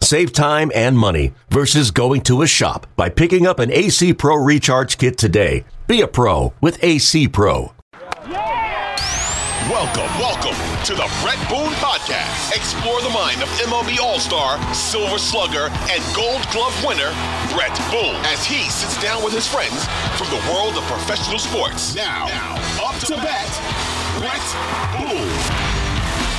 Save time and money versus going to a shop by picking up an AC Pro Recharge Kit today. Be a pro with AC Pro. Welcome, welcome to the Bret Boone Podcast. Explore the mind of MLB All Star, Silver Slugger, and Gold Glove winner, Bret Boone, as he sits down with his friends from the world of professional sports. Now, now up to bat, Bret Boone.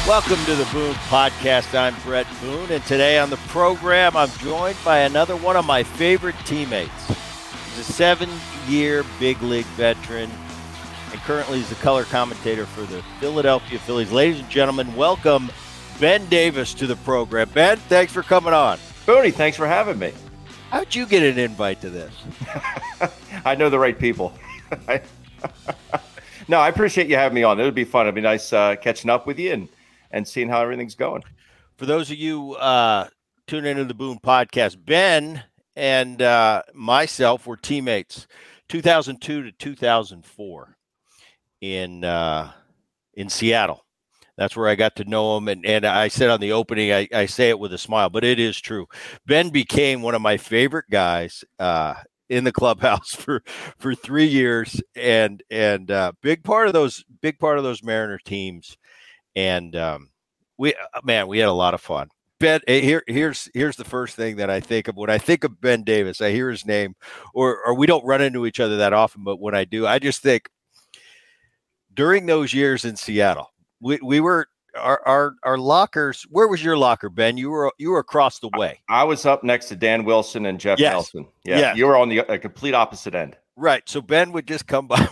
Welcome to the Boone Podcast. I'm Bret Boone, and today on the program, I'm joined by another one of my favorite teammates. He's a seven year big league veteran and currently is the color commentator for the Philadelphia Phillies. Ladies and gentlemen, welcome Ben Davis to the program. Ben, thanks for coming on. Booney, thanks for having me. How'd you get an invite to this? I know the right people. no, I appreciate you having me on. It would be fun. It'd be nice uh, catching up with you and and seeing how everything's going. For those of you uh, tuning into the Boone podcast, Ben and uh, myself were teammates 2002 to 2004 in uh, in Seattle. That's where I got to know him. And, and I said on the opening, I, I say it with a smile, but it is true. Ben became one of my favorite guys uh, in the clubhouse for for three years, and and uh, big part of those big part of those Mariner teams and um, we uh, man, we had a lot of fun. Ben, eh, here, here's here's the first thing that I think of when I think of Ben Davis. I hear his name, or or we don't run into each other that often, but when I do, I just think during those years in Seattle, we, we were our, our our lockers. Where was your locker, Ben? You were you were across the way. I, I was up next to Dan Wilson and Jeff yes. Nelson. Yeah, yes. you were on the a complete opposite end. Right. So Ben would just come by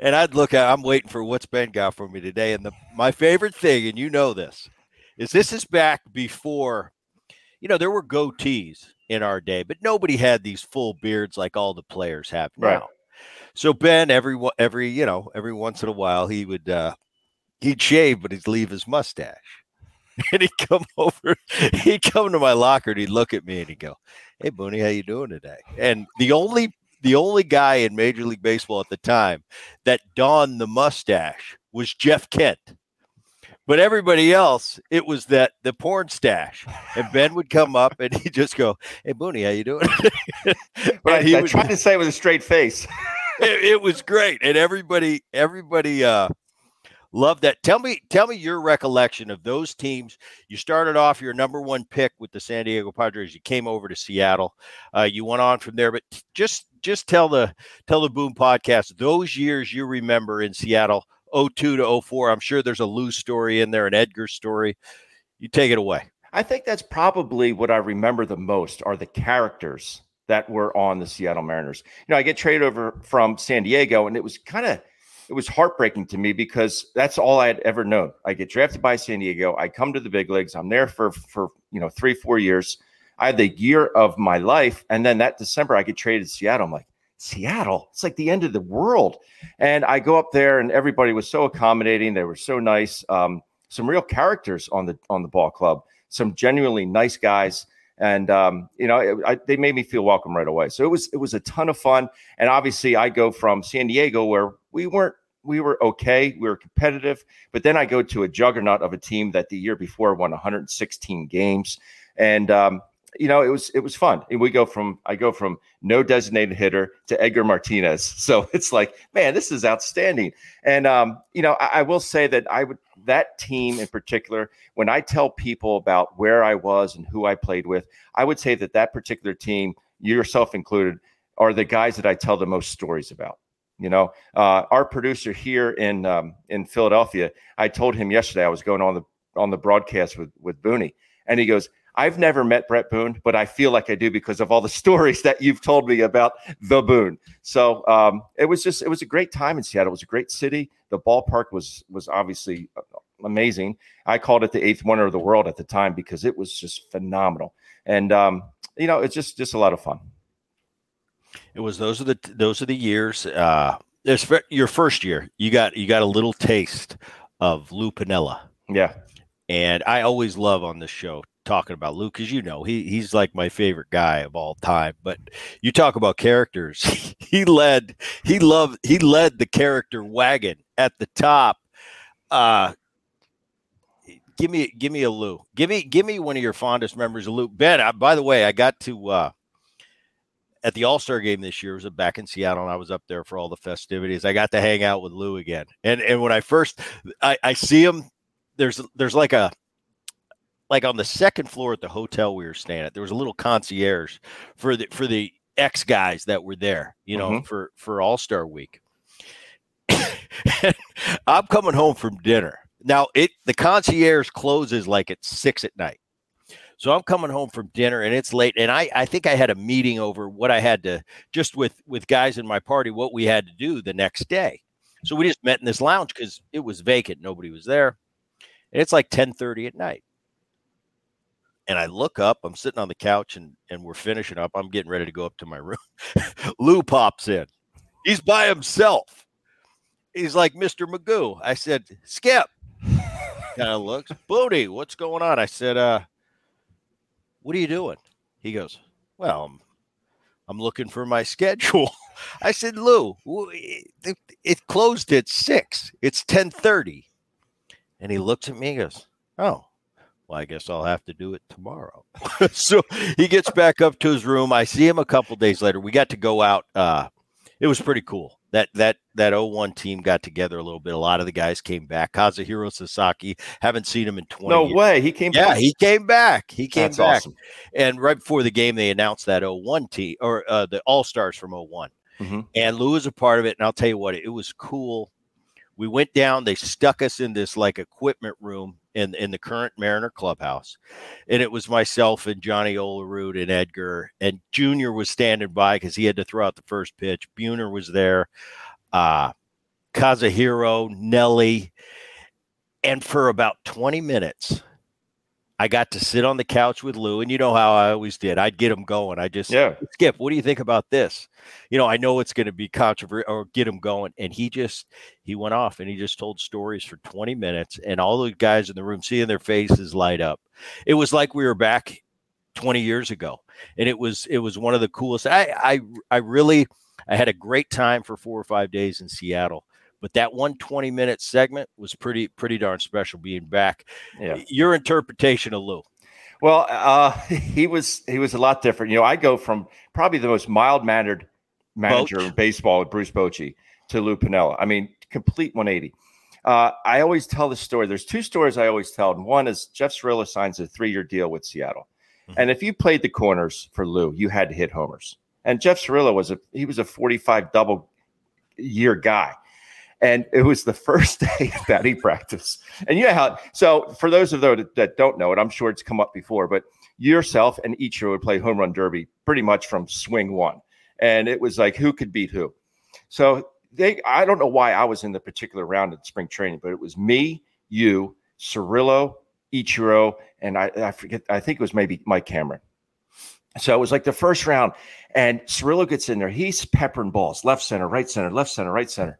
and I'd look at I'm waiting for what's Ben got for me today. And the my favorite thing, and you know this, is this is back before, you know, there were goatees in our day, but nobody had these full beards like all the players have now. Right. So Ben, every every, you know, every once in a while he would uh he'd shave, but he'd leave his mustache. And he'd come over, he'd come to my locker and he'd look at me and he'd go, Hey Booney, how you doing today? And the only the only guy in Major League Baseball at the time that donned the mustache was Jeff Kent. But everybody else, it was that the porn stash. And Ben would come up and he'd just go, Hey Booney, how you doing? but he I, I tried to say it with a straight face. it, it, was great. And everybody, everybody uh Love that. Tell me, tell me your recollection of those teams. You started off your number one pick with the San Diego Padres. You came over to Seattle. Uh, you went on from there, but just just tell the tell the Boom podcast those years you remember in Seattle, 02 to 04. I'm sure there's a Lou story in there, an Edgar story. You take it away. I think that's probably what I remember the most are the characters that were on the Seattle Mariners. You know, I get traded over from San Diego, and it was kind of it was heartbreaking to me because that's all I had ever known. I get drafted by San Diego. I come to the big leagues. I'm there for for you know three four years. I had the year of my life, and then that December I get traded to Seattle. I'm like Seattle, it's like the end of the world. And I go up there, and everybody was so accommodating. They were so nice. Um, some real characters on the on the ball club. Some genuinely nice guys and um, you know it, I, they made me feel welcome right away so it was it was a ton of fun and obviously i go from san diego where we weren't we were okay we were competitive but then i go to a juggernaut of a team that the year before won 116 games and um, you know it was it was fun. And we go from i go from no designated hitter to edgar martinez. So it's like man this is outstanding. And um, you know I, I will say that i would that team in particular, when I tell people about where I was and who I played with, I would say that that particular team, yourself included, are the guys that I tell the most stories about. You know, uh, our producer here in um, in Philadelphia, I told him yesterday I was going on the on the broadcast with with Booney, and he goes, I've never met Bret Boone, but I feel like I do because of all the stories that you've told me about the Boone. So um, it was just it was a great time in Seattle. It was a great city. The ballpark was was obviously uh, amazing. I called it the eighth wonder of the world at the time because it was just phenomenal. And um, you know, it's just just a lot of fun. It was those are the those are the years. Uh, fir- your first year, you got you got a little taste of Lou Piniella. Yeah. and I always love on this show talking about Lou because you know he he's like my favorite guy of all time. But you talk about characters, he led he loved he led the character wagon at the top. Uh, give me give me a Lou. Give me give me one of your fondest memories of Lou. Ben, I, by the way, I got to uh at the All Star game this year. It was back in Seattle, and I was up there for all the festivities. I got to hang out with Lou again, and and when I first I, I see him, there's there's like a like on the second floor at the hotel we were staying at. There was a little concierge for the for the ex guys that were there, you know, Mhm. for for All Star Week. I'm coming home from dinner. Now it the concierge closes like at six at night. So I'm coming home from dinner and it's late. And I, I think I had a meeting over what I had to just with with guys in my party, what we had to do the next day. So we just met in this lounge because it was vacant. Nobody was there. And it's like 10:30 at night. And I look up, I'm sitting on the couch and and we're finishing up. I'm getting ready to go up to my room. Lou pops in. He's by himself. He's like Mr. Magoo. I said, Skip. Kind of looks, Booty, what's going on? I said, uh, what are you doing? He goes, Well, I'm, I'm looking for my schedule. I said, Lou, it, closed at six. It's 1030. And he looks at me and goes, Oh, well, I guess I'll have to do it tomorrow. so he gets back up to his room. I see him a couple days later. We got to go out. Uh, it was pretty cool. That that that 01 team got together a little bit. A lot of the guys came back. Kazuhiro Sasaki, haven't seen him in 20 No years. way. He came Yeah, back. he came back. He came That's back. awesome. And right before the game, they announced that 01 team or uh, the All Stars from 1 Mhm. And Lou was a part of it. And I'll tell you what, it was cool. We went down, they stuck us in this like equipment room in, in the current Mariner clubhouse. And it was myself and Johnny Olerud and Edgar. And Junior was standing by because he had to throw out the first pitch. Buhner was there. Uh Kazuhiro, Nelly. And for about 20 minutes, I got to sit on the couch with Lou, and you know how I always did. I'd get him going. I just Yeah. Skip, what do you think about this? You know, I know it's going to be controversial or get him going. And he just he went off and he just told stories for 20 minutes, and all the guys in the room seeing their faces light up. It was like we were back 20 years ago, and it was it was one of the coolest. I I I really I had a great time for four or five days in Seattle. But that one 20 minute segment was pretty pretty darn special being back. Yeah. Your interpretation of Lou. Well, uh, he was he was a lot different. You know, I go from probably the most mild mannered manager Boch. in baseball with Bruce Bochy to Lou Piniella. I mean, complete 180. Uh, I always tell this story. There's two stories I always tell, and one is Jeff Cirillo signs a three year deal with Seattle, Mhm. and if you played the corners for Lou, you had to hit homers. And Jeff Cirillo was a he was a 45 double year guy. And it was the first day of batting practice. And you know how, so for those of those that, that don't know it, I'm sure it's come up before, but yourself and Ichiro would play home run derby pretty much from swing one. And it was like, who could beat who? So they, I don't know why I was in the particular round of spring training, but it was me, you, Cirillo, Ichiro, and I, I forget, I think it was maybe Mike Cameron. So it was like the first round, and Cirillo gets in there. He's peppering balls, left center, right center, left center, right center.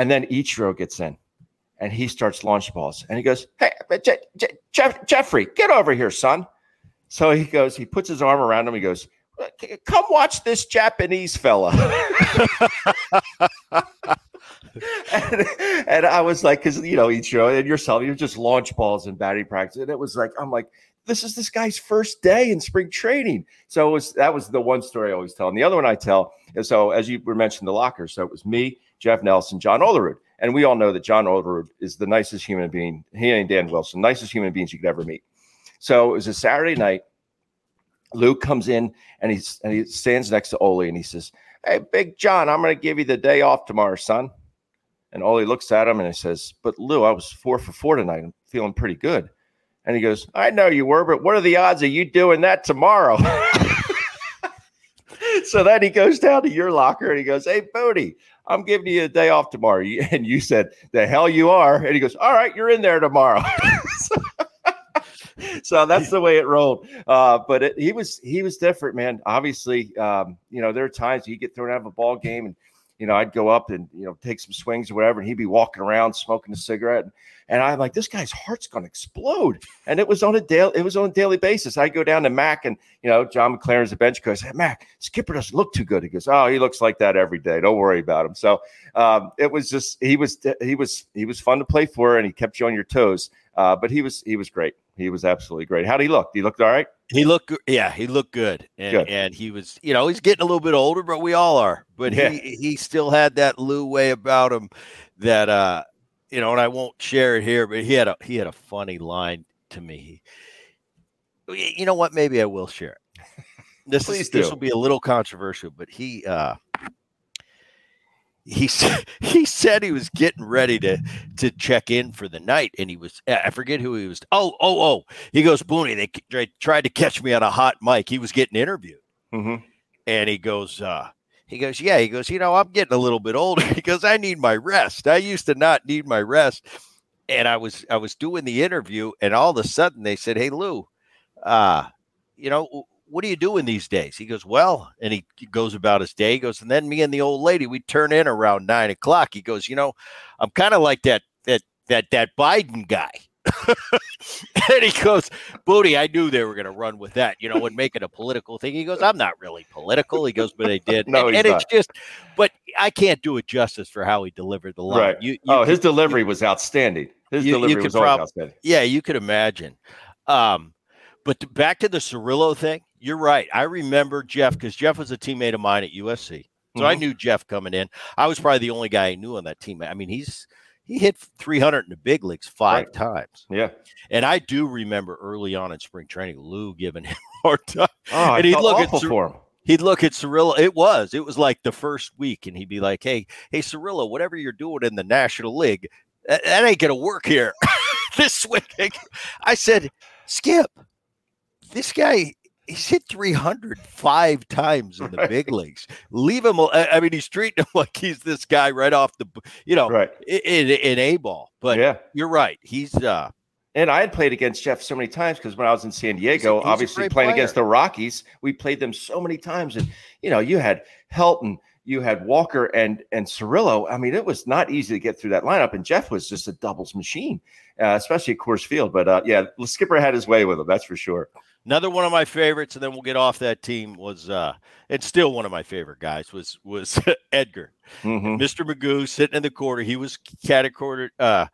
And then Ichiro gets in and he starts launch balls. And he goes, Hey, Je- Je- Jeff- Jeffrey, get over here, son. So he goes, he puts his arm around him. He goes, Come watch this Japanese fella. and, and I was like, because you know, Ichiro and yourself, you're just launch balls in batting practice. And it was like, I'm like, this is this guy's first day in spring training. So it was that was the one story I always tell. And the other one I tell is so as you were mentioning the locker. So it was me, Jeff Nelson, John Olerud. And we all know that John Olerud is the nicest human being. He and Dan Wilson, nicest human beings you could ever meet. So it was a Saturday night. Luke comes in and he's and he stands next to Ole and he says, Hey, Big John, I'm going to give you the day off tomorrow, son. And Ole looks at him and he says, But Lou, I was four for four tonight. I'm feeling pretty good. And he goes, I know you were, but what are the odds of you doing that tomorrow? so then he goes down to your locker and he goes, Hey, Bodie, I'm giving you a day off tomorrow. And you said, The hell you are. And he goes, All right, you're in there tomorrow. so that's the way it rolled. Uh, but it, he was he was different, man. Obviously, um, you know, there are times you get thrown out of a ball game and you know, I'd go up and you know take some swings or whatever, and he'd be walking around smoking a cigarette, and I'm like, this guy's heart's to explode. And it was on a daily, it was on a daily basis. I go down to Mac, and you know, John McLaren's the bench coach. Hey, Mac, Skipper doesn't look too good. He goes, oh, he looks like that every day. Don't worry about him. So um, it was just he was he was he was fun to play for, and he kept you on your toes. Uh, but he was he was great. He was absolutely great. How did he look? He looked all right. He looked, yeah, he looked good, and good. and he was, you know, he's getting a little bit older, but we all are. But yeah. he he still had that Lou way about him that, uh, you know, and I won't share it here, but he had a he had a funny line to me. You know what? Maybe I will share it. This Please is, this will be a little controversial, but he uh he said he said he was getting ready to to check in for the night, and he was I forget who he was. Oh oh oh! He goes Booney. They tried to catch me on a hot mic. He was getting interviewed, mm-hmm. and he goes. uh he goes, yeah. He goes, you know, I'm getting a little bit older. He goes, I need my rest. I used to not need my rest, and I was I was doing the interview, and all of a sudden they said, hey Lou, uh, you know, what are you doing these days? He goes, well, and he goes about his day. He goes, and then me and the old lady, we turn in around nine o'clock. He goes, you know, I'm kind of like that, that, that, that Biden guy. and he goes, Booty, I knew they were going to run with that, you know, and make it a political thing. He goes, I'm not really political. He goes, but they did. no, and, and it's just, but I can't do it justice for how he delivered the line. Right. You, you oh, his delivery was outstanding. His you, delivery was prob- outstanding. Yeah, you could imagine. Um, but to, back to the Cirillo thing, you're right. I remember Jeff because Jeff was a teammate of mine at USC. So mm-hmm. I knew Jeff coming in. I was probably the only guy I knew on that team. I mean, he's he hit 300 in the big leagues five right. times. Yeah. And I do remember early on in spring training, Lou giving him a hard time. Oh, and he'd look at for him. He'd look at Cirillo. It was, it was like the first week, and he'd be like, Hey, hey, Cirillo, whatever you're doing in the National League, that, that ain't gonna work here. this week. I said, Skip, this guy he's hit 305 times in the right. big leagues. Leave him. I mean, he's treating him like he's this guy right off the, you know, right in, in a ball. But yeah, you're right. He's uh, and I had played against Jeff so many times because when I was in San Diego, he's a, he's obviously playing player. against the Rockies, we played them so many times, and you know, you had Helton. You had Walker and and Cirillo. I mean, it was not easy to get through that lineup, and Jeff was just a doubles machine, uh, especially at Coors Field. But uh, yeah, Skipper had his way with him, that's for sure. Another one of my favorites, and then we'll get off that team was uh and still one of my favorite guys was was Edgar. Mm-hmm. Mr. Magoo sitting in the corner. He was cat. Uh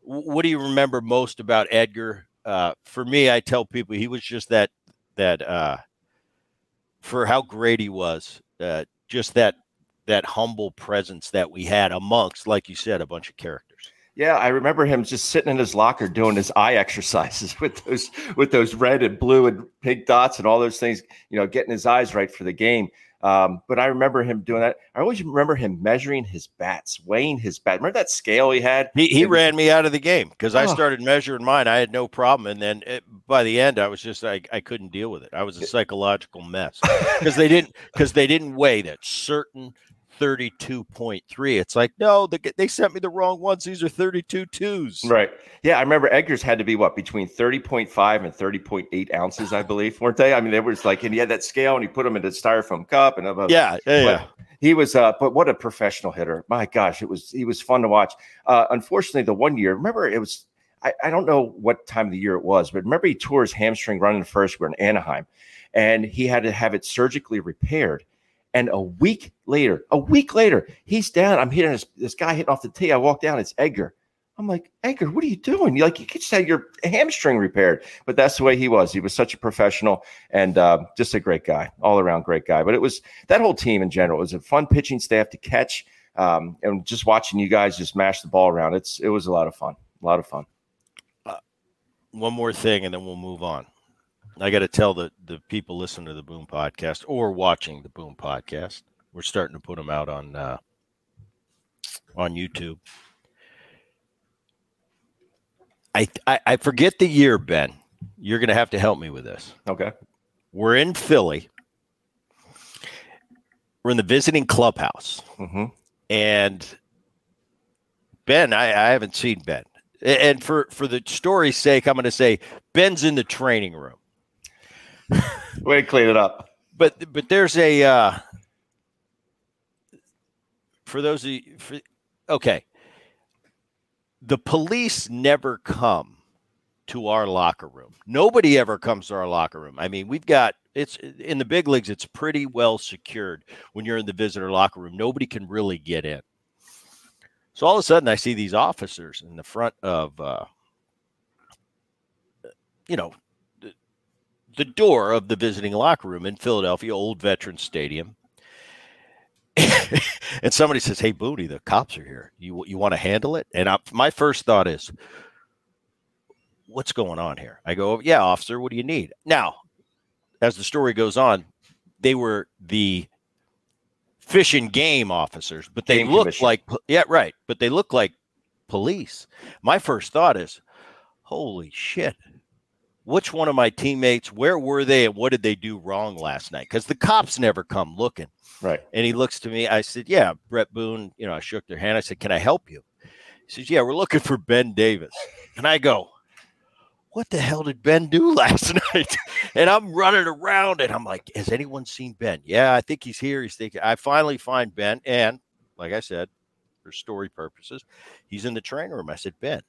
what do you remember most about Edgar? Uh for me, I tell people he was just that that uh for how great he was, uh just that that humble presence that we had amongst, like you said, a bunch of characters. Yeah, I remember him just sitting in his locker doing his eye exercises with those with those red and blue and pink dots and all those things. You know, getting his eyes right for the game. Um, but I remember him doing that. I always remember him measuring his bats, weighing his bat. Remember that scale he had? He, he ran me out of the game because oh. I started measuring mine. I had no problem, and then it, by the end, I was just I, I couldn't deal with it. I was a psychological mess because they didn't because they didn't weigh that certain 32.3. It's like, no, they, they sent me the wrong ones. These are 32 twos. Right. Yeah. I remember Edgar's had to be what, between 30.5 and 30.8 ounces, I believe, weren't they? I mean, they was like, and he had that scale and he put them in a styrofoam cup. And uh, yeah, yeah, yeah. He was, uh, but what a professional hitter. My gosh, it was, he was fun to watch. Uh, unfortunately, the one year, remember, it was, I, I don't know what time of the year it was, but remember he tore his hamstring running first. We're in Anaheim and he had to have it surgically repaired and a week later, a week later, he's down. I'm hitting this, this guy hitting off the tee. I walk down, it's Edgar. I'm like, Edgar, what are you doing? You like you just had your hamstring repaired. But that's the way he was. He was such a professional and uh, just a great guy, all around great guy. But it was that whole team in general. It was a fun pitching staff to catch. Um, and just watching you guys just mash the ball around. It's it was a lot of fun. A lot of fun. Uh, one more thing, and then we'll move on. I got to tell the the people listening to the Boom podcast or watching the Boom podcast. We're starting to put them out on uh, on YouTube. I, I I forget the year, Ben. You're going to have to help me with this. Okay. We're in Philly. We're in the visiting clubhouse, mm-hmm. and Ben, I, I haven't seen Ben. And for for the story's sake, I'm going to say Ben's in the training room. Way to clean it up. But but there's a uh, for those of you, for, okay, the police never come to our locker room. Nobody ever comes to our locker room. I mean, we've got it's in the big leagues, it's pretty well secured when you're in the visitor locker room. Nobody can really get in. So all of a sudden, I see these officers in the front of, uh, you know, the, door of the visiting locker room in Philadelphia, Old Veteran Stadium. and somebody says, "Hey, Booty, the cops are here. You you want to handle it?" And I, my first thought is, "What's going on here?" I go, "Yeah, officer. What do you need?" Now, as the story goes on, they were the fish and game officers, but they Game look commission. like yeah, right. But they looked like police. My first thought is, "Holy shit." Which one of my teammates, where were they and what did they do wrong last night? Because the cops never come looking. Right. And he looks to me. I said, Yeah, Bret Boone. You know, I shook their hand. I said, Can I help you? He says, Yeah, we're looking for Ben Davis. And I go, What the hell did Ben do last night? and I'm running around and I'm like, Has anyone seen Ben? Yeah, I think he's here. He's thinking, I finally find Ben. And like I said, for story purposes, he's in the training room. I said, Ben.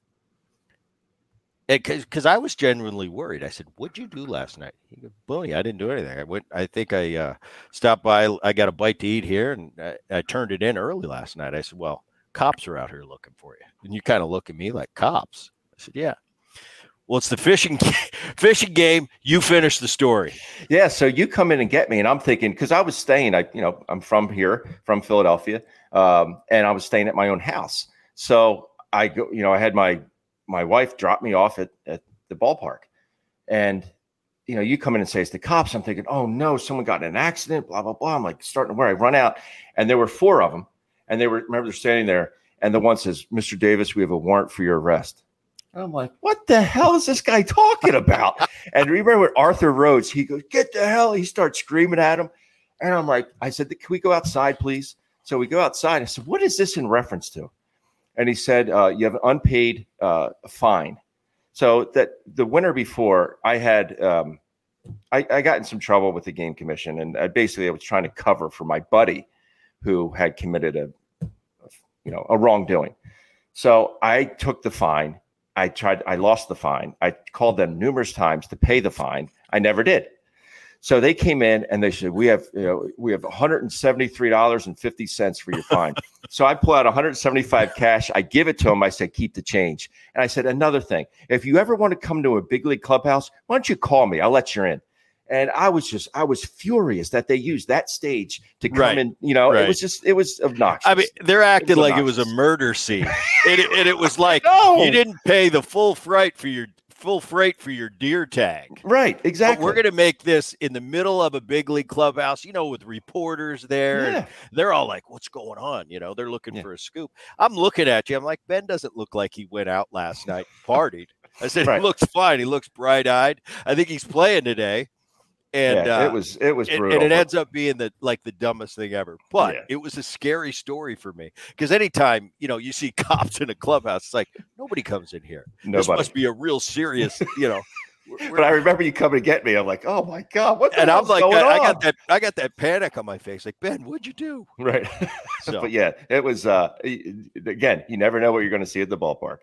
Because I was genuinely worried. I said, "What'd you do last night?" He goes, "Booney, I didn't do anything. I went. I think I uh, stopped by. I got a bite to eat here, and I, I turned it in early last night. I said, Well, cops are out here looking for you. And you kind of look at me like, Cops? I said, Yeah. Well, it's the fishing fishing game. You finish the story. Yeah, so you come in and get me, and I'm thinking because I was staying, I you know I'm from here, from Philadelphia, um, and I was staying at my own house. So I go, you know, I had my my wife dropped me off at at the ballpark, and you know, you come in and say it's the cops. I'm thinking, oh no, someone got in an accident, blah blah blah. I'm like starting to worry. I run out, and there were four of them, and they were remember they're standing there, and the one says, "Mr. Davis, we have a warrant for your arrest." And I'm like, what the hell is this guy talking about? and remember with Arthur Rhodes, he goes, get the hell. He starts screaming at him. And I'm like, I said, can we go outside, please? So we go outside. I said, what is this in reference to? And he said, uh, you have an unpaid uh, fine. So that the winter before, I had, um, I, I got in some trouble with the game commission, and I basically I was trying to cover for my buddy who had committed a, you know, a wrongdoing. So I took the fine. I tried, I lost the fine. I called them numerous times to pay the fine. I never did. So they came in and they said, "We have, you know, we have one hundred and seventy-three dollars and fifty cents for your fine." so I pull out one hundred seventy-five cash. I give it to them. I said, "Keep the change." And I said, "Another thing, if you ever want to come to a big league clubhouse, why don't you call me? I'll let you in." And I was just, I was furious that they used that stage to come Right. in. You know, Right. it was just, it was obnoxious. I mean, they're acting was like it was a murder scene, and it, and it was like No. you didn't pay the full freight for your full freight for your deer tag. right, But exactly. we're going to make this in the middle of a big league clubhouse, you know, with reporters there. yeah. They're all like, what's going on? You know, they're looking Yeah. for a scoop. I'm looking at you. I'm like, Ben doesn't look like he went out last night, and partied. I said, Right. he looks fine. He looks bright eyed. I think he's playing today. And, yeah, uh, it was, it was and, brutal. and it ends up being the like the dumbest thing ever. But Yeah. it was a scary story for me because anytime you know you see cops in a clubhouse, it's like nobody comes in here. This Nobody. must be a real serious, you know. But I remember you coming to get me. I'm like, oh my god, what and I'm like, going I, I got that, I got that panic on my face. Like Ben, what'd you do? right. So but yeah, it was. uh Again, you never know what you're going to see at the ballpark.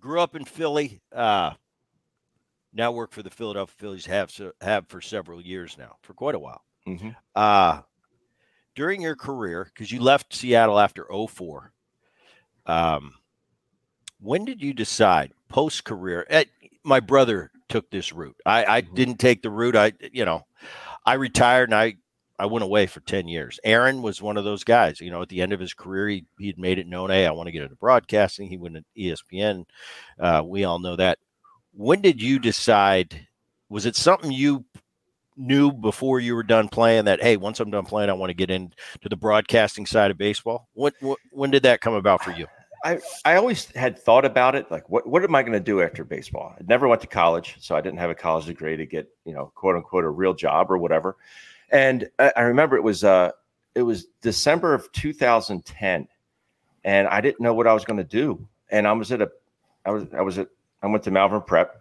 grew up in Philly. Uh, now work for the Philadelphia Phillies. Have have for several years now, for quite a while. Mhm. Uh, during your career, because you left Seattle after 04, um, when did you decide post career? My brother took this route. I, I Mhm. didn't take the route. I, you know, I retired and I, I went away for 10 years. Aaron was one of those guys, you know, at the end of his career, he, he had made it known, hey, I want to get into broadcasting. He went to ESPN. Uh, we all know that. When did you decide? Was it something you knew before you were done playing that, hey, once I'm done playing, I want to get into the broadcasting side of baseball? What, when did that come about for you? I I always had thought about it. Like, what what am I going to do after baseball? I never went to college, so I didn't have a college degree to get you know quote unquote a real job or whatever. And I, I remember it was uh it was December of 2010, and I didn't know what I was going to do. And I was at a I was I was at I went to Malvern Prep,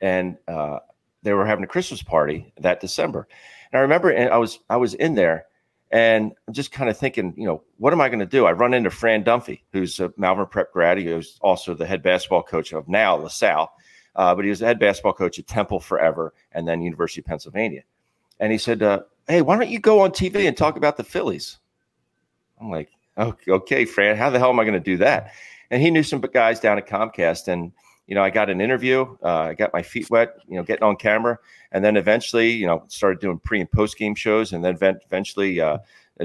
and uh, they were having a Christmas party that December. And I remember, I was I was in there, And I'm just kind of thinking, you know, what am I going to do? I run into Fran Dunphy, who's a Malvern Prep grad, He was also the head basketball coach of now LaSalle, uh, but he was the head basketball coach at Temple forever and then University of Pennsylvania. And he said, uh, Hey, why don't you go on TV and talk about the Phillies? I'm like, okay, okay, Fran, how the hell am I going to do that? And he knew some guys down at Comcast, and you know, I got an interview. Uh, I got my feet wet, you know, getting on camera, and then eventually, you know, started doing pre and post game shows, and then eventually, uh,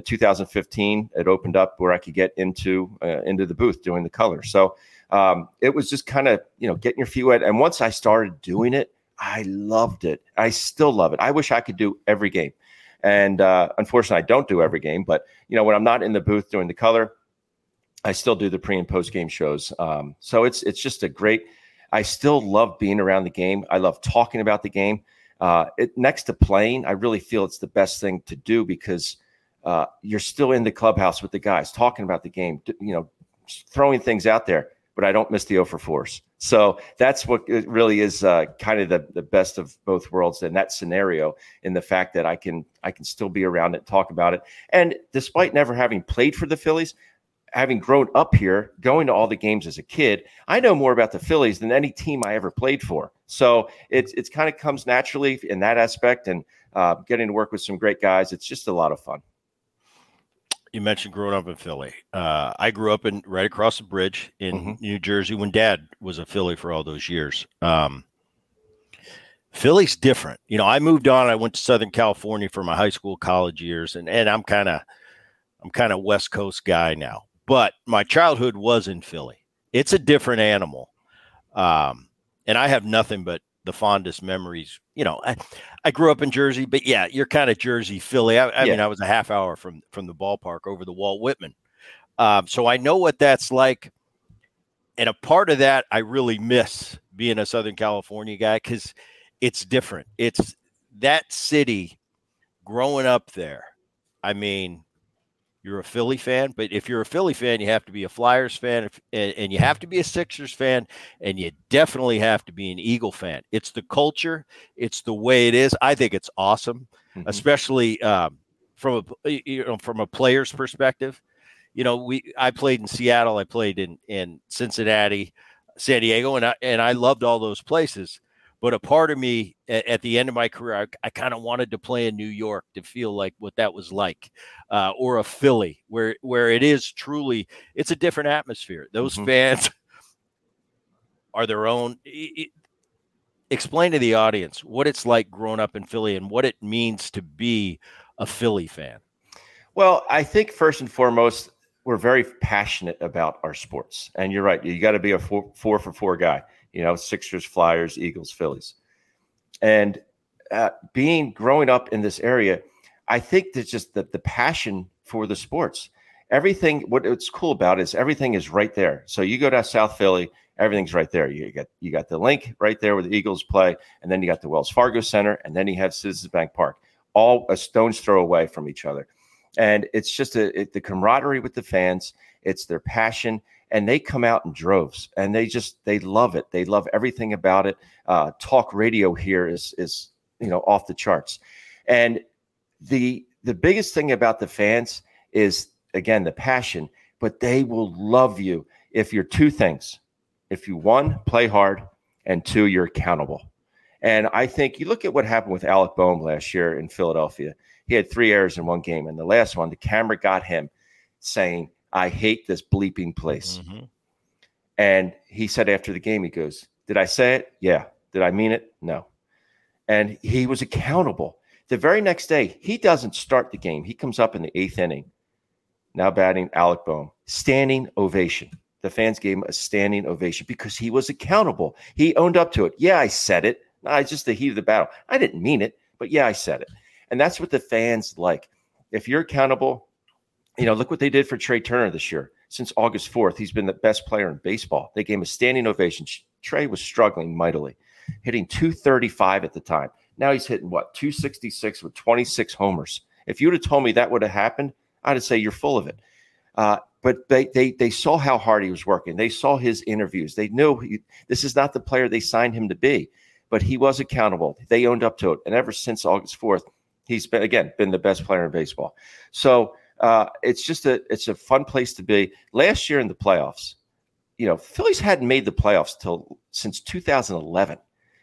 2015, it opened up where I could get into uh, into the booth doing the color. So um, it was just kind of you know getting your feet wet, and once I started doing it, I loved it. I still love it. I wish I could do every game. And uh, unfortunately, I don't do every game. But you know, when I'm not in the booth doing the color, I still do the pre and post game shows. Um, so it's it's just a great. I still love being around the game. I love talking about the game. Uh, it, next to playing, I really feel it's the best thing to do because uh, you're still in the clubhouse with the guys talking about the game. You know, throwing things out there but I don't miss the 0 for 4s. So that's what it really is uh, kind of the, the best of both worlds in that scenario in the fact that I can I can still be around it, talk about it. And despite never having played for the Phillies, having grown up here, going to all the games as a kid, I know more about the Phillies than any team I ever played for. So it's it's kind of comes naturally in that aspect, and uh, getting to work with some great guys, it's just a lot of fun you mentioned growing up in Philly. Uh, I grew up in right across the bridge in mm-hmm. New Jersey when Dad was a Philly for all those years. Um, Philly's different. You know, I moved on. I went to Southern California for my high school, college years, and and I'm kind of I'm kind of West Coast guy now. But my childhood was in Philly. It's a different animal, um, and I have nothing but the fondest memories. You know, I, I grew up in Jersey, but yeah, you're kind of Jersey, Philly. I, I yeah. mean, I was a half hour from from the ballpark over the Walt Whitman, um, so I know what that's like. And a part of that I really miss being a Southern California guy because it's different. It's that city growing up there. I mean, you're a Philly fan, but if you're a Philly fan, you have to be a Flyers fan if, and, and, you have to be a Sixers fan, and you definitely have to be an Eagle fan. It's the culture, it's the way it is. I think it's awesome, mm-hmm. especially um, from a you know from a player's perspective. You know, we I played in Seattle, I played in in Cincinnati, San Diego, and I and I loved all those places. But a part of me at, at the end of my career, I, I kind of wanted to play in New York to feel like what that was like, uh, or a Philly, where where it is truly it's a different atmosphere. Those mm-hmm. fans are their own. It, explain to the audience what it's like growing up in Philly and what it means to be a Philly fan. Well, I think first and foremost, we're very passionate about our sports. And you're right, you got to be a four, four for four guy you know, Sixers, Flyers, Eagles, Phillies. And uh, being growing up in this area, I think there's just the, the passion for the sports. Everything, what it's cool about is everything is right there. So you go to South Philly, everything's right there. You got you got the Linc right there where the Eagles play, and then you got the Wells Fargo Center, and then you have Citizens Bank Park, all a stone's throw away from each other. And it's just a, it, the camaraderie with the fans. It's their passion and they come out in droves and they just they love it. They love everything about it. Uh, talk radio here is is you know off the charts. And the the biggest thing about the fans is again the passion but they will love you if you're two things. If you one play hard and two you're accountable. And i think you look at what happened with alec bohm last year in philadelphia. He had three errors in one game and the last one the camera got him saying I hate this bleeping place. Mm-hmm. And he said after the game, he goes, Did I say it? Yeah. Did I mean it? No. And he was accountable. The very next day, he doesn't start the game. He comes up in the eighth inning, now batting Alec Bohm, standing ovation. The fans gave him a standing ovation because he was accountable. He owned up to it. Yeah, I said it. It's just the heat of the battle. I didn't mean it, but yeah, I said it. And that's what the fans like. If you're accountable, you know, look what they did for Trea Turner this year. Since August 4th, he's been the best player in baseball. They gave him a standing ovation. Trea was struggling mightily, hitting 235 at the time. Now he's hitting what, 266 with 26 homers. If you would have told me that would have happened, I'd have say you're full of it. Uh, but they, they they saw how hard he was working. They saw his interviews. They knew he, this is not the player they signed him to be, but he was accountable. They owned up to it. And ever since August 4th, He's been again been the best player in baseball. So uh, it's just a it's a fun place to be. Last year in the playoffs, you know, Phillies hadn't made the playoffs till since 2011.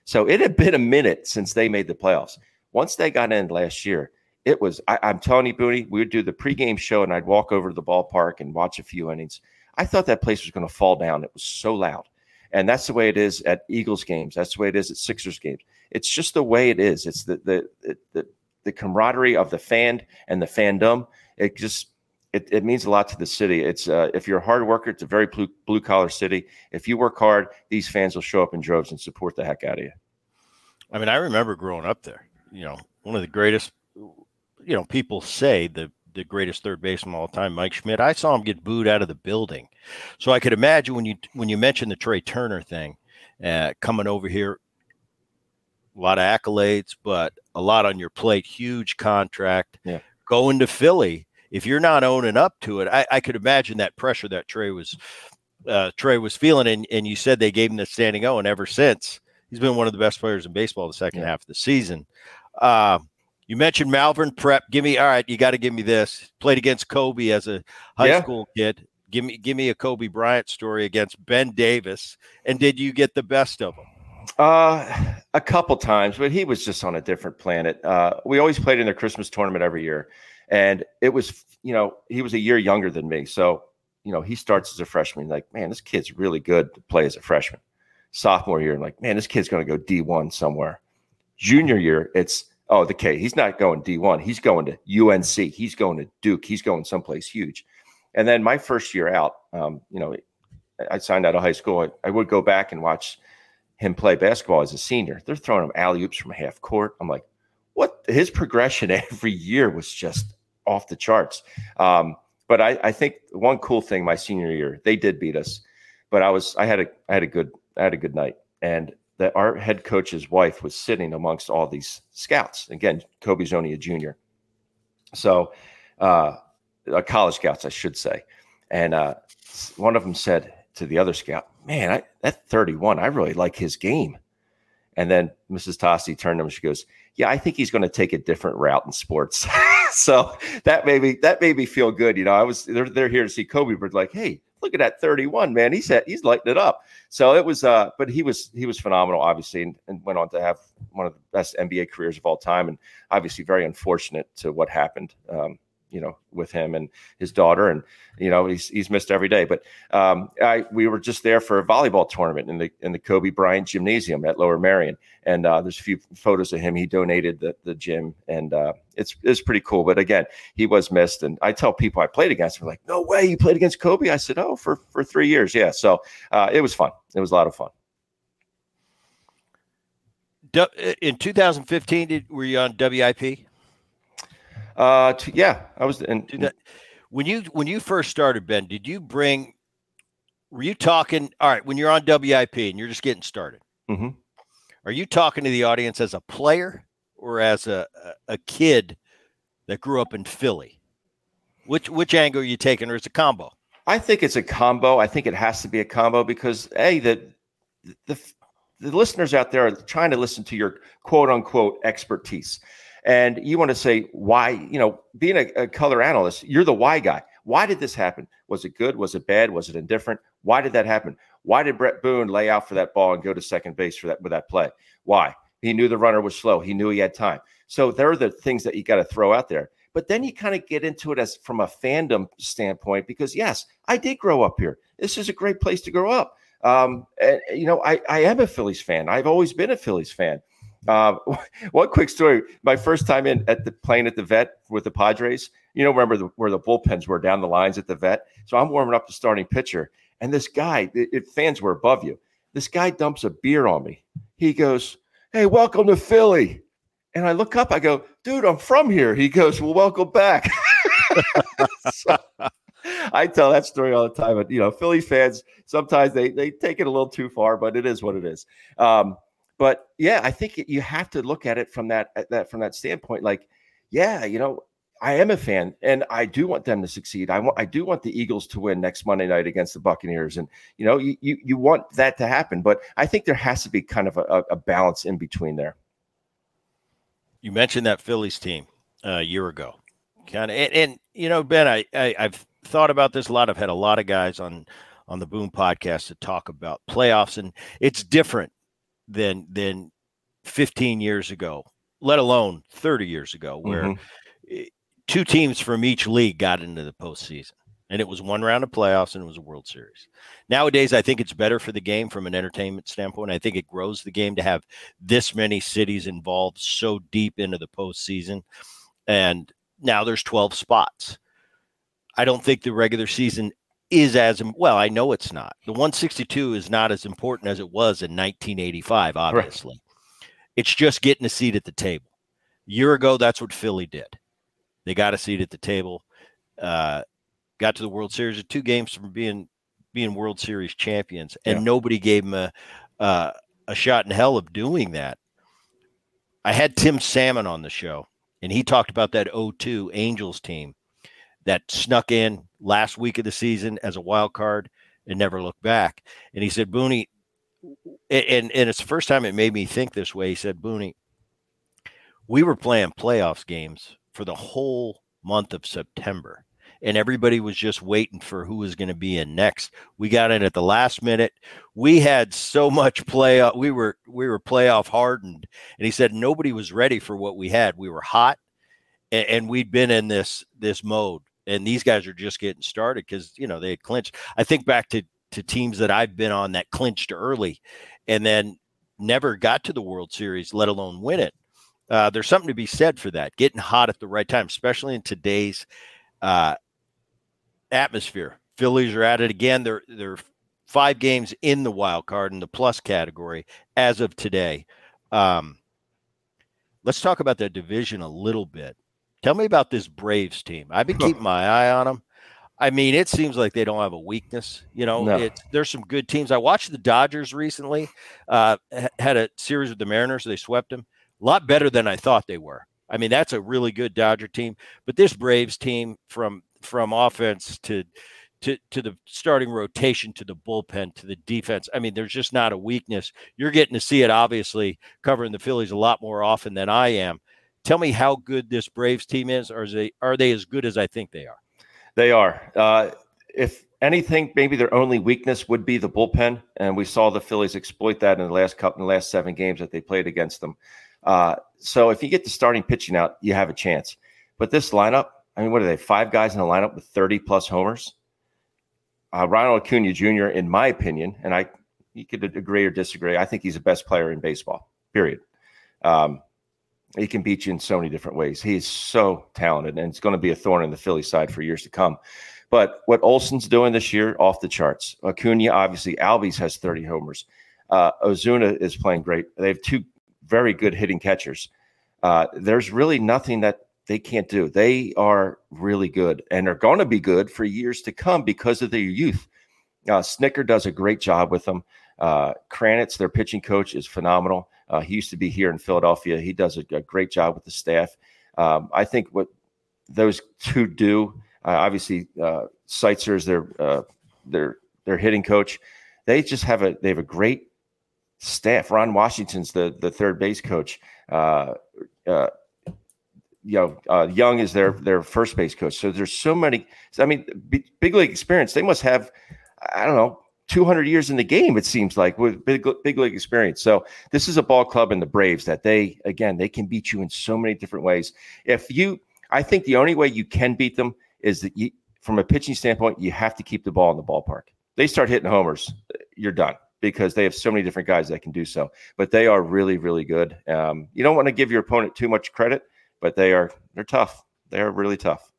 So it had been a minute since they made the playoffs. Once they got in last year, it was I, am telling you, Booney, we would do the pregame show and I'd walk over to the ballpark and watch a few innings. I thought that place was going to fall down. It was so loud. And that's the way it is at Eagles games. That's the way it is at Sixers games. It's just the way it is. It's the the the, the camaraderie of the fan and the fandom. It just it, it means a lot to the city. It's uh, if you're a hard worker, it's a very blue blue collar city. If you work hard, these fans will show up in droves and support the heck out of you. I mean, I remember growing up there. You know, one of the greatest. You know, people say the the greatest third baseman of all time, Mike Schmidt. I saw him get booed out of the building, so I could imagine when you when you mentioned the Trea Turner thing, uh, coming over here, a lot of accolades, but a lot on your plate, huge contract, yeah. going to Philly. If you're not owning up to it, I, I could imagine that pressure that Trea was uh, Trea was feeling, and, and you said they gave him the standing O, and ever since he's been one of the best players in baseball the second yeah. half of the season. Uh, you mentioned Malvern Prep. Give me all right. You got to give me this. Played against Kobe as a high yeah. school kid. Give me give me a Kobe Bryant story against Ben Davis. And did you get the best of him? Uh, a couple times, but he was just on a different planet. Uh, we always played in the Christmas tournament every year, and it was you know he was a year younger than me, so you know he starts as a freshman. Like, man, this kid's really good to play as a freshman. Sophomore year, I'm like, man, this kid's going to go D one somewhere. Junior year, it's Oh, the K. He's not going D1. He's going to UNC. He's going to Duke. He's going someplace huge. And then my first year out, um, you know, I signed out of high school. I, I, would go back and watch him play basketball as a senior. They're throwing him alley oops from half court. I'm like, what? His progression every year was just off the charts. Um, but I, I think one cool thing my senior year, they did beat us, but I was I had a I had a good I had a good night. And that our head coach's wife was sitting amongst all these scouts. Again, Kobe's only a junior. So, uh, college scouts, I should say. And uh, one of them said to the other scout, Man, I, that 31, I really like his game. And then Mrs. Tossi turned to him she goes, Yeah, I think he's going to take a different route in sports. so that made me that made me feel good. You know, I was they're, they're here to see Kobe, but like, hey, look at that 31 man he's at, he's lighting it up so it was uh but he was he was phenomenal obviously and, and, went on to have one of the best nba careers of all time and obviously very unfortunate to what happened um, you know, with him and his daughter, and you know, he's he's missed every day. But um, I we were just there for a volleyball tournament in the in the Kobe Bryant Gymnasium at Lower Merion, and uh, there's a few photos of him. He donated the the gym, and uh, it's it's pretty cool. But again, he was missed, and I tell people I played against him, like, no way, you played against Kobe. I said, oh, for for three years, yeah. So uh, it was fun. It was a lot of fun. In 2015, did, were you on WIP? Uh, to, yeah, I was. And when you when you first started, Ben, did you bring? Were you talking? All right, when you're on WIP and you're just getting started, mm-hmm. are you talking to the audience as a player or as a, a, kid that grew up in Philly? Which which angle are you taking, or is it a combo? I think it's a combo. I think it has to be a combo because a the the the listeners out there are trying to listen to your quote unquote expertise. And you want to say why you know being a, a, color analyst you're the why guy. Why did this happen? Was it good? Was it bad? Was it indifferent? Why did that happen? Why did Bret boone lay out for that ball and go to second base for that with that play? Why he knew the runner was slow he knew he had time so there are the things that you got to throw out there but then you kind of get into it as from a fandom standpoint because yes i did grow up here this is a great place to grow up um, and, you know I, I am a phillies fan i've always been a phillies fan uh, one quick story: my first time in at the playing at the vet with the Padres. You know, remember the, where the bullpens were down the lines at the vet. So I'm warming up the starting pitcher, and this guy, it, it, fans were above you. This guy dumps a beer on me. He goes, "Hey, welcome to Philly." And I look up. I go, "Dude, I'm from here." He goes, "Well, welcome back." so, I tell that story all the time. But you know, Philly fans sometimes they they take it a little too far, but it is what it is. Um, but yeah, I think you have to look at it from that that from that standpoint. Like, yeah, you know, I am a fan, and I do want them to succeed. I want I do want the Eagles to win next Monday night against the Buccaneers, and you know, you you, you want that to happen. But I think there has to be kind of a, a balance in between there. You mentioned that Phillies team. a year ago. Kind of, and, and, you know, Ben, I, I I've thought about this a lot. I've had a lot of guys on on the Boom podcast to talk about playoffs, and it's different than than 15 years ago, let alone 30 years ago, where mm-hmm. Two teams from each league got into the postseason and it was one round of playoffs and it was a World Series. Nowadays, I think it's better for the game from an entertainment standpoint. I think it grows the game to have this many cities involved so deep into the postseason. And now there's 12 spots. I don't think the regular season is as well. I know it's not. The 162 is not as important as it was in 1985, obviously. Right. It's just getting a seat at the table. A year ago, that's what Philly did. They got a seat at the table. Uh, got to the World Series, two games from being being World Series champions, and yeah. nobody gave them a uh, a shot in hell of doing that. I had Tim Salmon on the show, and he talked about that 0-2 Angels team that snuck in last week of the season as a wild card and never looked back. And he said, Booney, and and it's the first time it made me think this way. He said, Booney, we were playing playoffs games for the whole month of September and everybody was just waiting for who was going to be in next. We got in at the last minute. We had so much play. Uh, we were we were playoff hardened, and he said nobody was ready for what we had. We were hot, and, and we'd been in this this mode, and these guys are just getting started because you know they had clinched. I think back to to teams that I've been on that clinched early, and then never got to the World Series, let alone win it. Uh, there's something to be said for that, getting hot at the right time, especially in today's uh, atmosphere. Phillies are at it again. They're they're five games in the wild card in the plus category as of today. Um, let's talk about that division a little bit. Tell me about this Braves team. I've been keeping my eye on them. I mean, it seems like they don't have a weakness. You know, no. there's some good teams. I watched the Dodgers recently. Uh, had a series with the Mariners. They swept them. A lot better than I thought they were. I mean, that's a really good Dodger team. But this Braves team, from from offense to to to the starting rotation to the bullpen to the defense. I mean, there's just not a weakness. You're getting to see it obviously covering the Phillies a lot more often than I am. Tell me how good this Braves team is, or is they are they as good as I think they are? They are. Uh, if anything, maybe their only weakness would be the bullpen, and we saw the Phillies exploit that in the last couple, in the last seven games that they played against them. Uh, so if you get the starting pitching out, you have a chance. But this lineup, I mean, what are they? Five guys in the lineup with 30 plus homers. Uh, Ronald Acuna Jr., in my opinion, and I, you could agree or disagree. I think he's the best player in baseball. Period. Um, he can beat you in so many different ways. He's so talented, and it's going to be a thorn in the Philly side for years to come. But what Olson's doing this year, off the charts. Acuna, obviously, Albies has 30 homers. Uh, Ozuna is playing great. They have two very good hitting catchers. Uh, there's really nothing that they can't do. They are really good and are going to be good for years to come because of their youth. Uh, Snitker does a great job with them. Uh, Kranitz, their pitching coach, is phenomenal. Uh, he used to be here in Philadelphia. He does a, a great job with the staff. Um, I think what those two do, uh, obviously, uh, Seitzer is their uh, their their hitting coach. They just have a they have a great staff. Ron Washington's the the third base coach. Uh, uh, you know, uh, Young is their their first base coach. So there's so many. I mean, big league experience. They must have, I don't know, 200 years in the game. It seems like with big big league experience. So this is a ball club in the Braves that they again they can beat you in so many different ways. If you, I think the only way you can beat them is that you, from a pitching standpoint, you have to keep the ball in the ballpark. They start hitting homers, you're done because they have so many different guys that can do so. But they are really, really good. Um, you don't want to give your opponent too much credit but they are they're tough. They are really tough.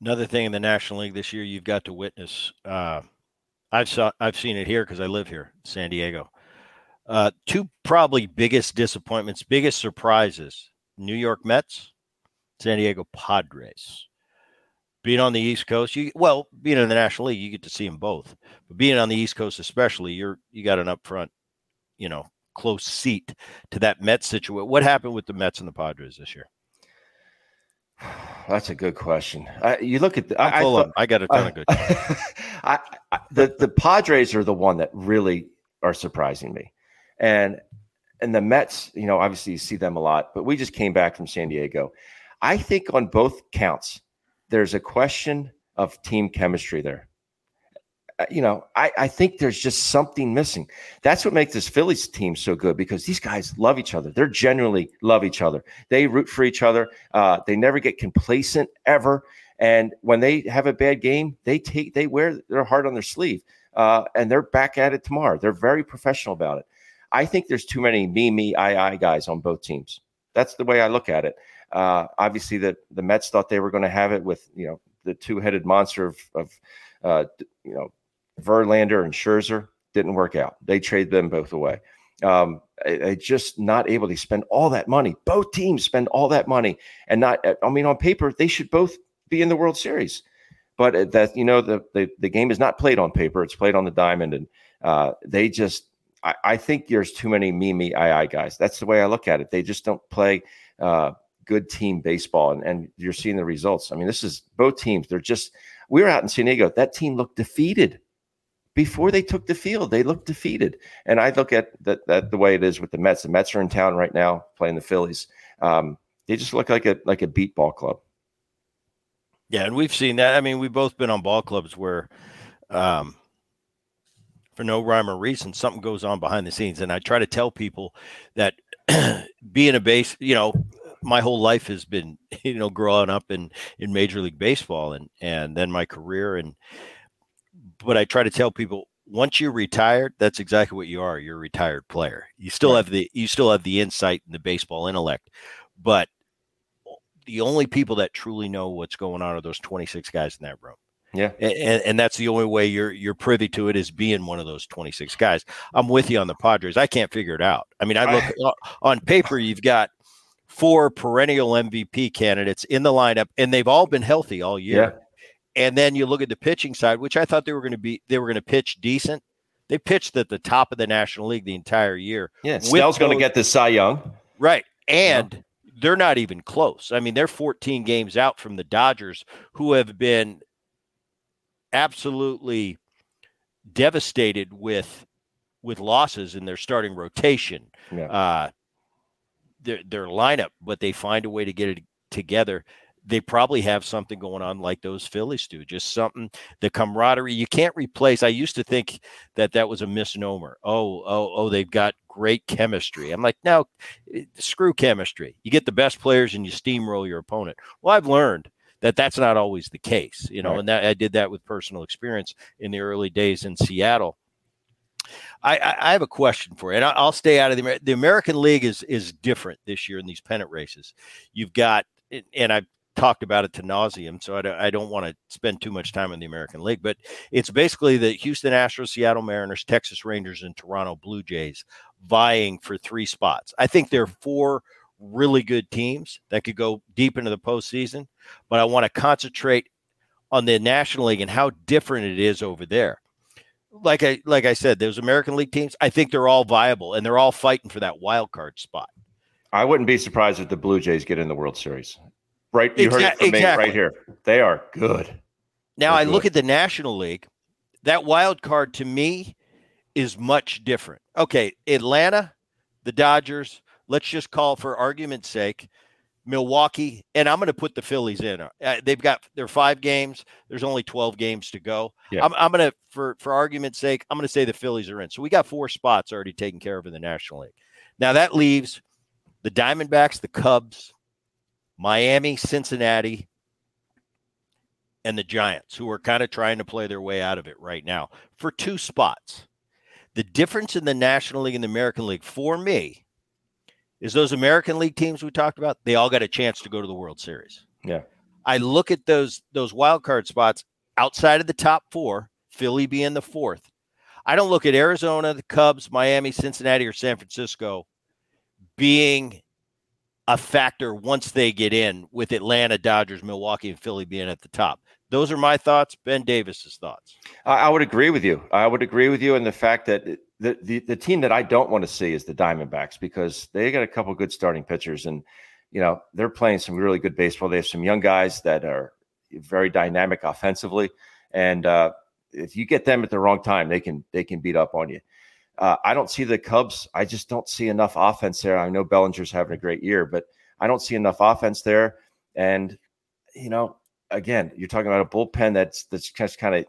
Another thing in the National League this year, you've got to witness. Uh, I've saw I've seen it here because I live here, San Diego. Uh, two probably biggest disappointments, biggest surprises: New York Mets, San Diego Padres. Being on the East Coast, you well, being in the National League, you get to see them both. But being on the East Coast, especially, you're you got an upfront, you know, close seat to that Mets situation. What happened with the Mets and the Padres this year? That's a good question. I, you look at the. I, I, I, got a ton of good. I, the the Padres are the one that really are surprising me, and and the Mets, you know, obviously you see them a lot, but we just came back from San Diego. I think on both counts, there's a question of team chemistry there. Uh, you know, I, I think there's just something missing. That's what makes this Phillies team so good because these guys love each other. They're genuinely love each other. They root for each other. Uh, they never get complacent ever. And when they have a bad game, they take they wear their heart on their sleeve, uh, and they're back at it tomorrow. They're very professional about it. I think there's too many me, me, I, I guys on both teams. That's the way I look at it. Uh, obviously, the the Mets thought they were going to have it with you know the two headed monster of, of uh, you know Verlander and Scherzer. Didn't work out. They traded them both away. Um, I, just not able to spend all that money. Both teams spend all that money, and not. I mean, on paper, they should both be in the World Series. But that you know the, the the game is not played on paper; it's played on the diamond, and uh, they just I, I, think there's too many me, me, I, I guys. That's the way I look at it. They just don't play uh, good team baseball, and, and you're seeing the results. I mean, this is both teams. They're just. We were out in San Diego. That team looked defeated before they took the field. They looked defeated, and I look at that, that the way it is with the Mets. The Mets are in town right now playing the Phillies. Um, they just look like a like a beat ball club. Yeah, and we've seen that. I mean, we've both been on ball clubs where um, for no rhyme or reason, something goes on behind the scenes. And I try to tell people that being a base, you know, my whole life has been, you know, growing up in in Major League Baseball and and then my career and but I try to tell people once you're retired, that's exactly what you are. You're a retired player. You still right. have the you still have the insight and the baseball intellect, but the only people that truly know what's going on are those 26 guys in that room. Yeah. And, and that's the only way you're you're privy to it is being one of those 26 guys. I'm with you on the Padres. I can't figure it out. I mean, I look I, on paper, you've got four perennial MVP candidates in the lineup, and they've all been healthy all year. Yeah. And then you look at the pitching side, which I thought they were going to be they were going to pitch decent. They pitched at the top of the National League the entire year. Yeah, Snell's going to get the Cy Young. Right. And yeah. they're not even close. I mean, they're 14 games out from the Dodgers, who have been absolutely devastated with with losses in their starting rotation. Yeah. Uh, their their lineup, but they find a way to get it together. They probably have something going on like those Phillies do, just something the camaraderie you can't replace. I used to think that that was a misnomer. Oh, oh, oh, they've got great chemistry. I'm like, no, eh, screw chemistry. You get the best players and you steamroll your opponent. Well, I've learned that that's not always the case, you know, right. and that I did that with personal experience in the early days in Seattle. I, I, have a question for you, and I'll stay out of the the American League is is different this year in these pennant races. You've got, and I've talked about it to nauseum, so I don't, I don't want to spend too much time in the American League, but it's basically the Houston Astros, Seattle Mariners, Texas Rangers, and Toronto Blue Jays vying for three spots. I think there are four really good teams that could go deep into the postseason, but I want to concentrate on the National League and how different it is over there. Like I like I said, those American League teams, I think they're all viable and they're all fighting for that wild card spot. I wouldn't be surprised if the Blue Jays get in the World Series. Right, you heard it from exactly. me right here. They are good. Now They're I good. look at the National League. That wild card to me is much different. Okay, Atlanta, the Dodgers, let's just call for argument's sake Milwaukee, and I'm going to put the Phillies in. Uh, they've got their five games. There's only 12 games to go. Yeah. I'm, I'm going to, for for argument's sake, I'm going to say the Phillies are in. So we got four spots already taken care of in the National League. Now that leaves the Diamondbacks, the Cubs, Miami, Cincinnati, and the Giants, who are kind of trying to play their way out of it right now for two spots. The difference in the National League and the American League for me is those American League teams we talked about, they all got a chance to go to the World Series. Yeah. I look at those those wild card spots outside of the top four, Philly being the fourth. I don't look at Arizona, the Cubs, Miami, Cincinnati, or San Francisco being a factor once they get in with Atlanta, Dodgers, Milwaukee, and Philly being at the top. Those are my thoughts. Ben Davis's thoughts. I, would agree with you. I would agree with you in the fact that the, the, the team that I don't want to see is the Diamondbacks because they got a couple good starting pitchers and you know they're playing some really good baseball. They have some young guys that are very dynamic offensively, and uh, if you get them at the wrong time, they can they can beat up on you. uh, I don't see the Cubs. I just don't see enough offense there. I know Bellinger's having a great year, but I don't see enough offense there. And you know, again, you're talking about a bullpen that's that's just kind of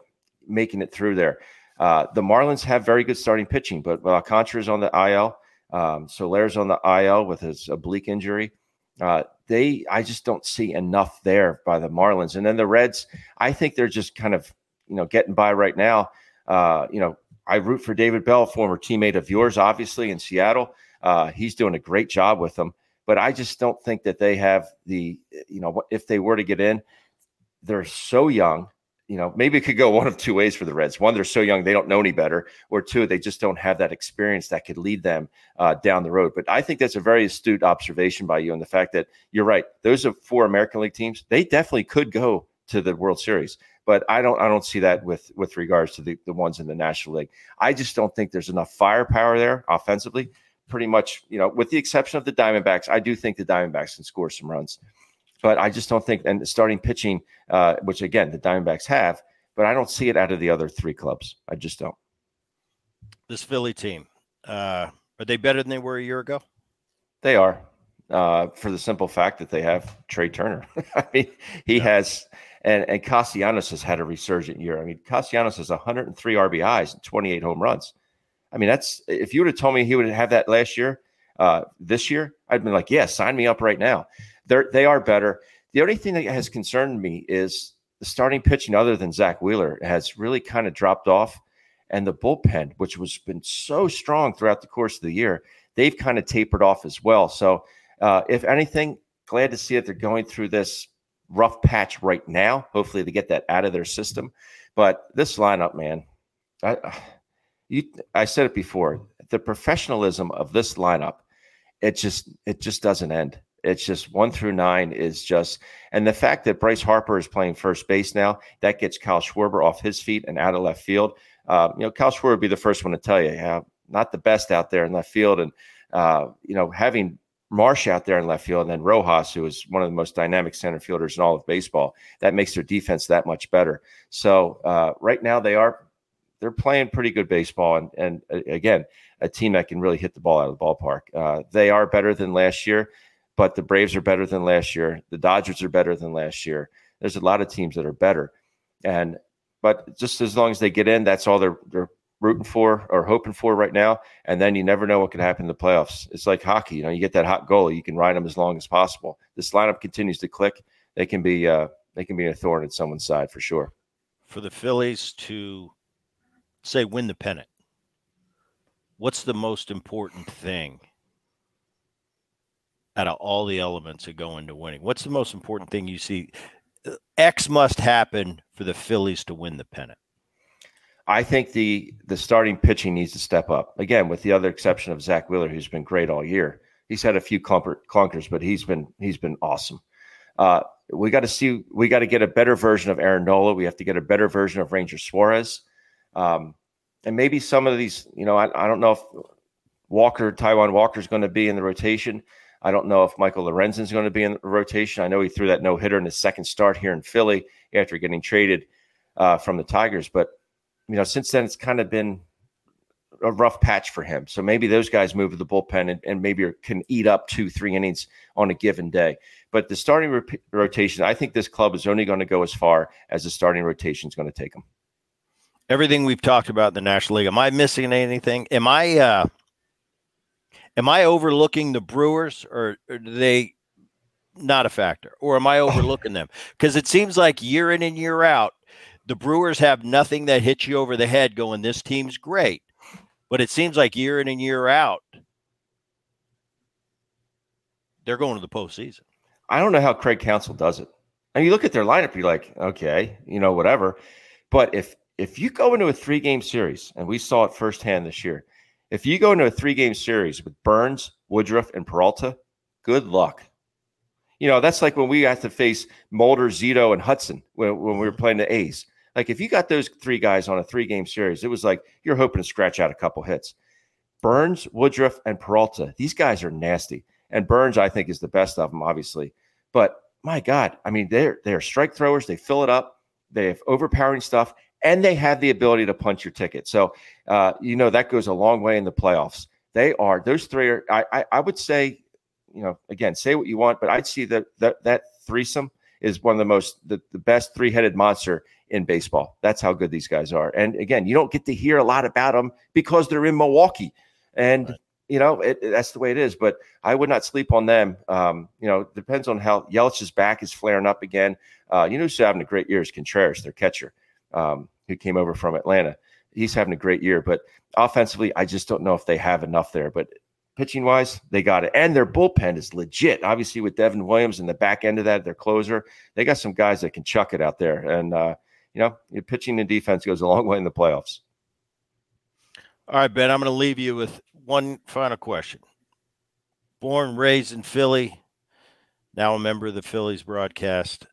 making it through there. Uh, the Marlins have very good starting pitching, but uh, Alcantara is on the IL. Um, Soler's on the IL with his oblique injury. Uh, they, I just don't see enough there by the Marlins. And then the Reds, I think they're just kind of, you know, getting by right now. Uh, you know, I root for David Bell, former teammate of yours, obviously in Seattle. Uh, he's doing a great job with them, but I just don't think that they have the, you know, if they were to get in, they're so young. You know, maybe it could go one of two ways for the Reds. One, they're so young they don't know any better, or two, they just don't have that experience that could lead them uh, down the road. But I think that's a very astute observation by you, and the fact that you're right. Those are four American League teams. They definitely could go to the World Series but I don't I don't see that with with regards to the, the ones in the National League. I just don't think there's enough firepower there offensively. Pretty much, you know, with the exception of the Diamondbacks, I do think the Diamondbacks can score some runs, but I just don't think. And starting pitching, uh, which again the Diamondbacks have, but I don't see it out of the other three clubs. I just don't. This Philly team, uh, are they better than they were a year ago? They are, uh, for the simple fact that they have Trea Turner. I mean, he yeah. has and, and Castellanos has had a resurgent year. I mean, Castellanos has 103 RBIs and 28 home runs. I mean, that's if you would have told me he would have that last year, uh, this year, I'd been like, yeah, sign me up right now. They're they are better. The only thing that has concerned me is the starting pitching, other than Zack Wheeler, has really kind of dropped off, and the bullpen, which was been so strong throughout the course of the year, they've kind of tapered off as well. So, uh, if anything, glad to see that they're going through this rough patch right now. Hopefully, they get that out of their system. But this lineup, man, I, you, I said it before. The professionalism of this lineup, it just it just doesn't end. It's just one through nine is just, and the fact that Bryce Harper is playing first base now, that gets Kyle Schwarber off his feet and out of left field. Uh, you know, Kyle Schwarber would be the first one to tell you, yeah, not the best out there in left field, and uh, you know, having Marsh out there in left field, and then Rojas, who is one of the most dynamic center fielders in all of baseball. That makes their defense that much better. So uh, right now they are they're playing pretty good baseball, and and uh, again, a team that can really hit the ball out of the ballpark. Uh, they are better than last year, but the Braves are better than last year. The Dodgers are better than last year. There's a lot of teams that are better, and but just as long as they get in, that's all they're they're rooting for or hoping for right now. And then you never know what could happen in the playoffs. It's like hockey. You know, you get that hot goalie, you can ride them as long as possible. This lineup continues to click. They can be uh, they can be a thorn in someone's side for sure. For the Phillies to say win the pennant, what's the most important thing out of all the elements that go into winning? What's the most important thing you see? X must happen for the Phillies to win the pennant. I think the the starting pitching needs to step up again, with the other exception of Zack Wheeler, who's been great all year. He's had a few clunker, clunkers, but he's been he's been awesome. Uh, we got to see we got to get a better version of Aaron Nola. We have to get a better version of Ranger Suarez, um, and maybe some of these. You know, I, I don't know if Walker Taijuan Walker is going to be in the rotation. I don't know if Michael Lorenzen is going to be in the rotation. I know he threw that no hitter in his second start here in Philly after getting traded uh, from the Tigers, but you know, since then it's kind of been a rough patch for him. So maybe those guys move to the bullpen and, and maybe can eat up two, three innings on a given day. But the starting ro- rotation, I think this club is only going to go as far as the starting rotation is going to take them. Everything we've talked about in the National League, am I missing anything? Am I uh, am I overlooking the Brewers, or, or do they not a factor, or am I oh. overlooking them? Because it seems like year in and year out, the Brewers have nothing that hits you over the head going, this team's great. But it seems like year in and year out, they're going to the postseason. I don't know how Craig Counsell does it. And you look at their lineup, you're like, okay, you know, whatever. But if if you go into a three game series, and we saw it firsthand this year, if you go into a three game series with Burnes, Woodruff, and Peralta, good luck. You know, that's like when we had to face Mulder, Zito, and Hudson when, when we were playing the A's. Like if you got those three guys on a three game series, it was like you're hoping to scratch out a couple hits. Burnes, Woodruff, and Peralta, these guys are nasty. And Burnes, I think, is the best of them, obviously. But my God, I mean, they're they're strike throwers. They fill it up. They have overpowering stuff, and they have the ability to punch your ticket. So, uh, you know, that goes a long way in the playoffs. They are those three are. I I, I would say, you know, again, say what you want, but I'd see that that that threesome is one of the most the, the best three-headed monster in baseball. That's how good these guys are. And again, you don't get to hear a lot about them because they're in Milwaukee. And right. you know, it, it, that's the way it is. But I would not sleep on them. Um, you know, depends on how Yelich's back is flaring up again. Uh, you know who's having a great year is Contreras, their catcher, um, who came over from Atlanta. He's having a great year, but offensively, I just don't know if they have enough there. But pitching wise, they got it. And their bullpen is legit. Obviously, with Devin Williams in the back end of that, their closer, they got some guys that can chuck it out there. And, uh, you know, pitching and defense goes a long way in the playoffs. All right, Ben, I'm going to leave you with one final question. Born, raised in Philly, now a member of the Phillies broadcast.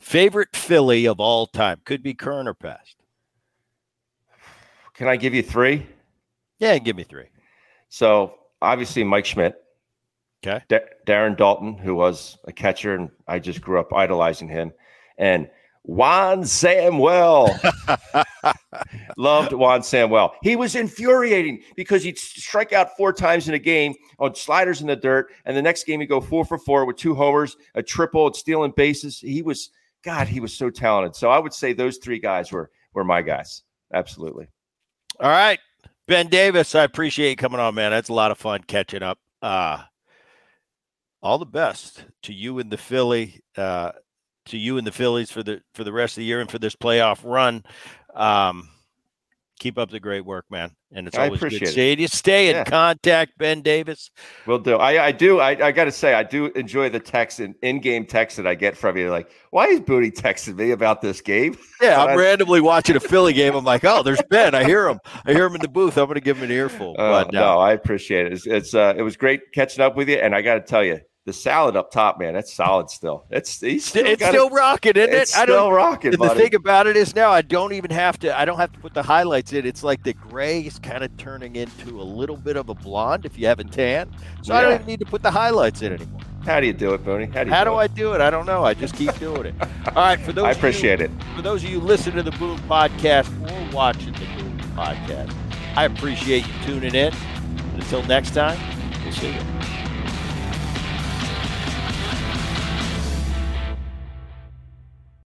Favorite Philly of all time could be current or past. Can I give you three? Yeah, give me three. So obviously Mike Schmidt. Okay. D- Darren Daulton, who was a catcher, and I just grew up idolizing him. And Juan Samuel. Loved Juan Samuel. He was infuriating because he'd strike out four times in a game on sliders in the dirt, and the next game he'd go four for four with two homers, a triple, and stealing bases. He was God, he was so talented. So I would say those three guys were were my guys. Absolutely. All right. Ben Davis, I appreciate you coming on, man. That's a lot of fun catching up. Uh all the best to you and the Philly. Uh to you and the Phillies for the for the rest of the year and for this playoff run. Um, keep up the great work, man. And it's always good seeing you. Stay in yeah. contact, Ben Davis. Will do. I, I do. I, I got to say, I do enjoy the text and in-game text that I get from you. Like, why is Booty texting me about this game? Yeah, I'm randomly watching a Philly game. I'm like, oh, there's Ben. I hear him. I hear him in the booth. I'm going to give him an earful. Uh, but, no, I appreciate it. It's, it's uh, it was great catching up with you, and I got to tell you, the salad up top, man, that's solid still. It's still it's still it. rocking, isn't it's it? I still rocking. The thing about it is now I don't even have to. I don't have to put the highlights in. It's like the gray is kind of turning into a little bit of a blonde if you haven't tan. So yeah. I don't even need to put the highlights in anymore. How do you do it, Booney? How do, How do I do it? I don't know. I just keep doing it. All right, for those I appreciate you, it. For those of you listening to the Boom Podcast or watching the Boom Podcast, I appreciate you tuning in. Until next time, we'll see you.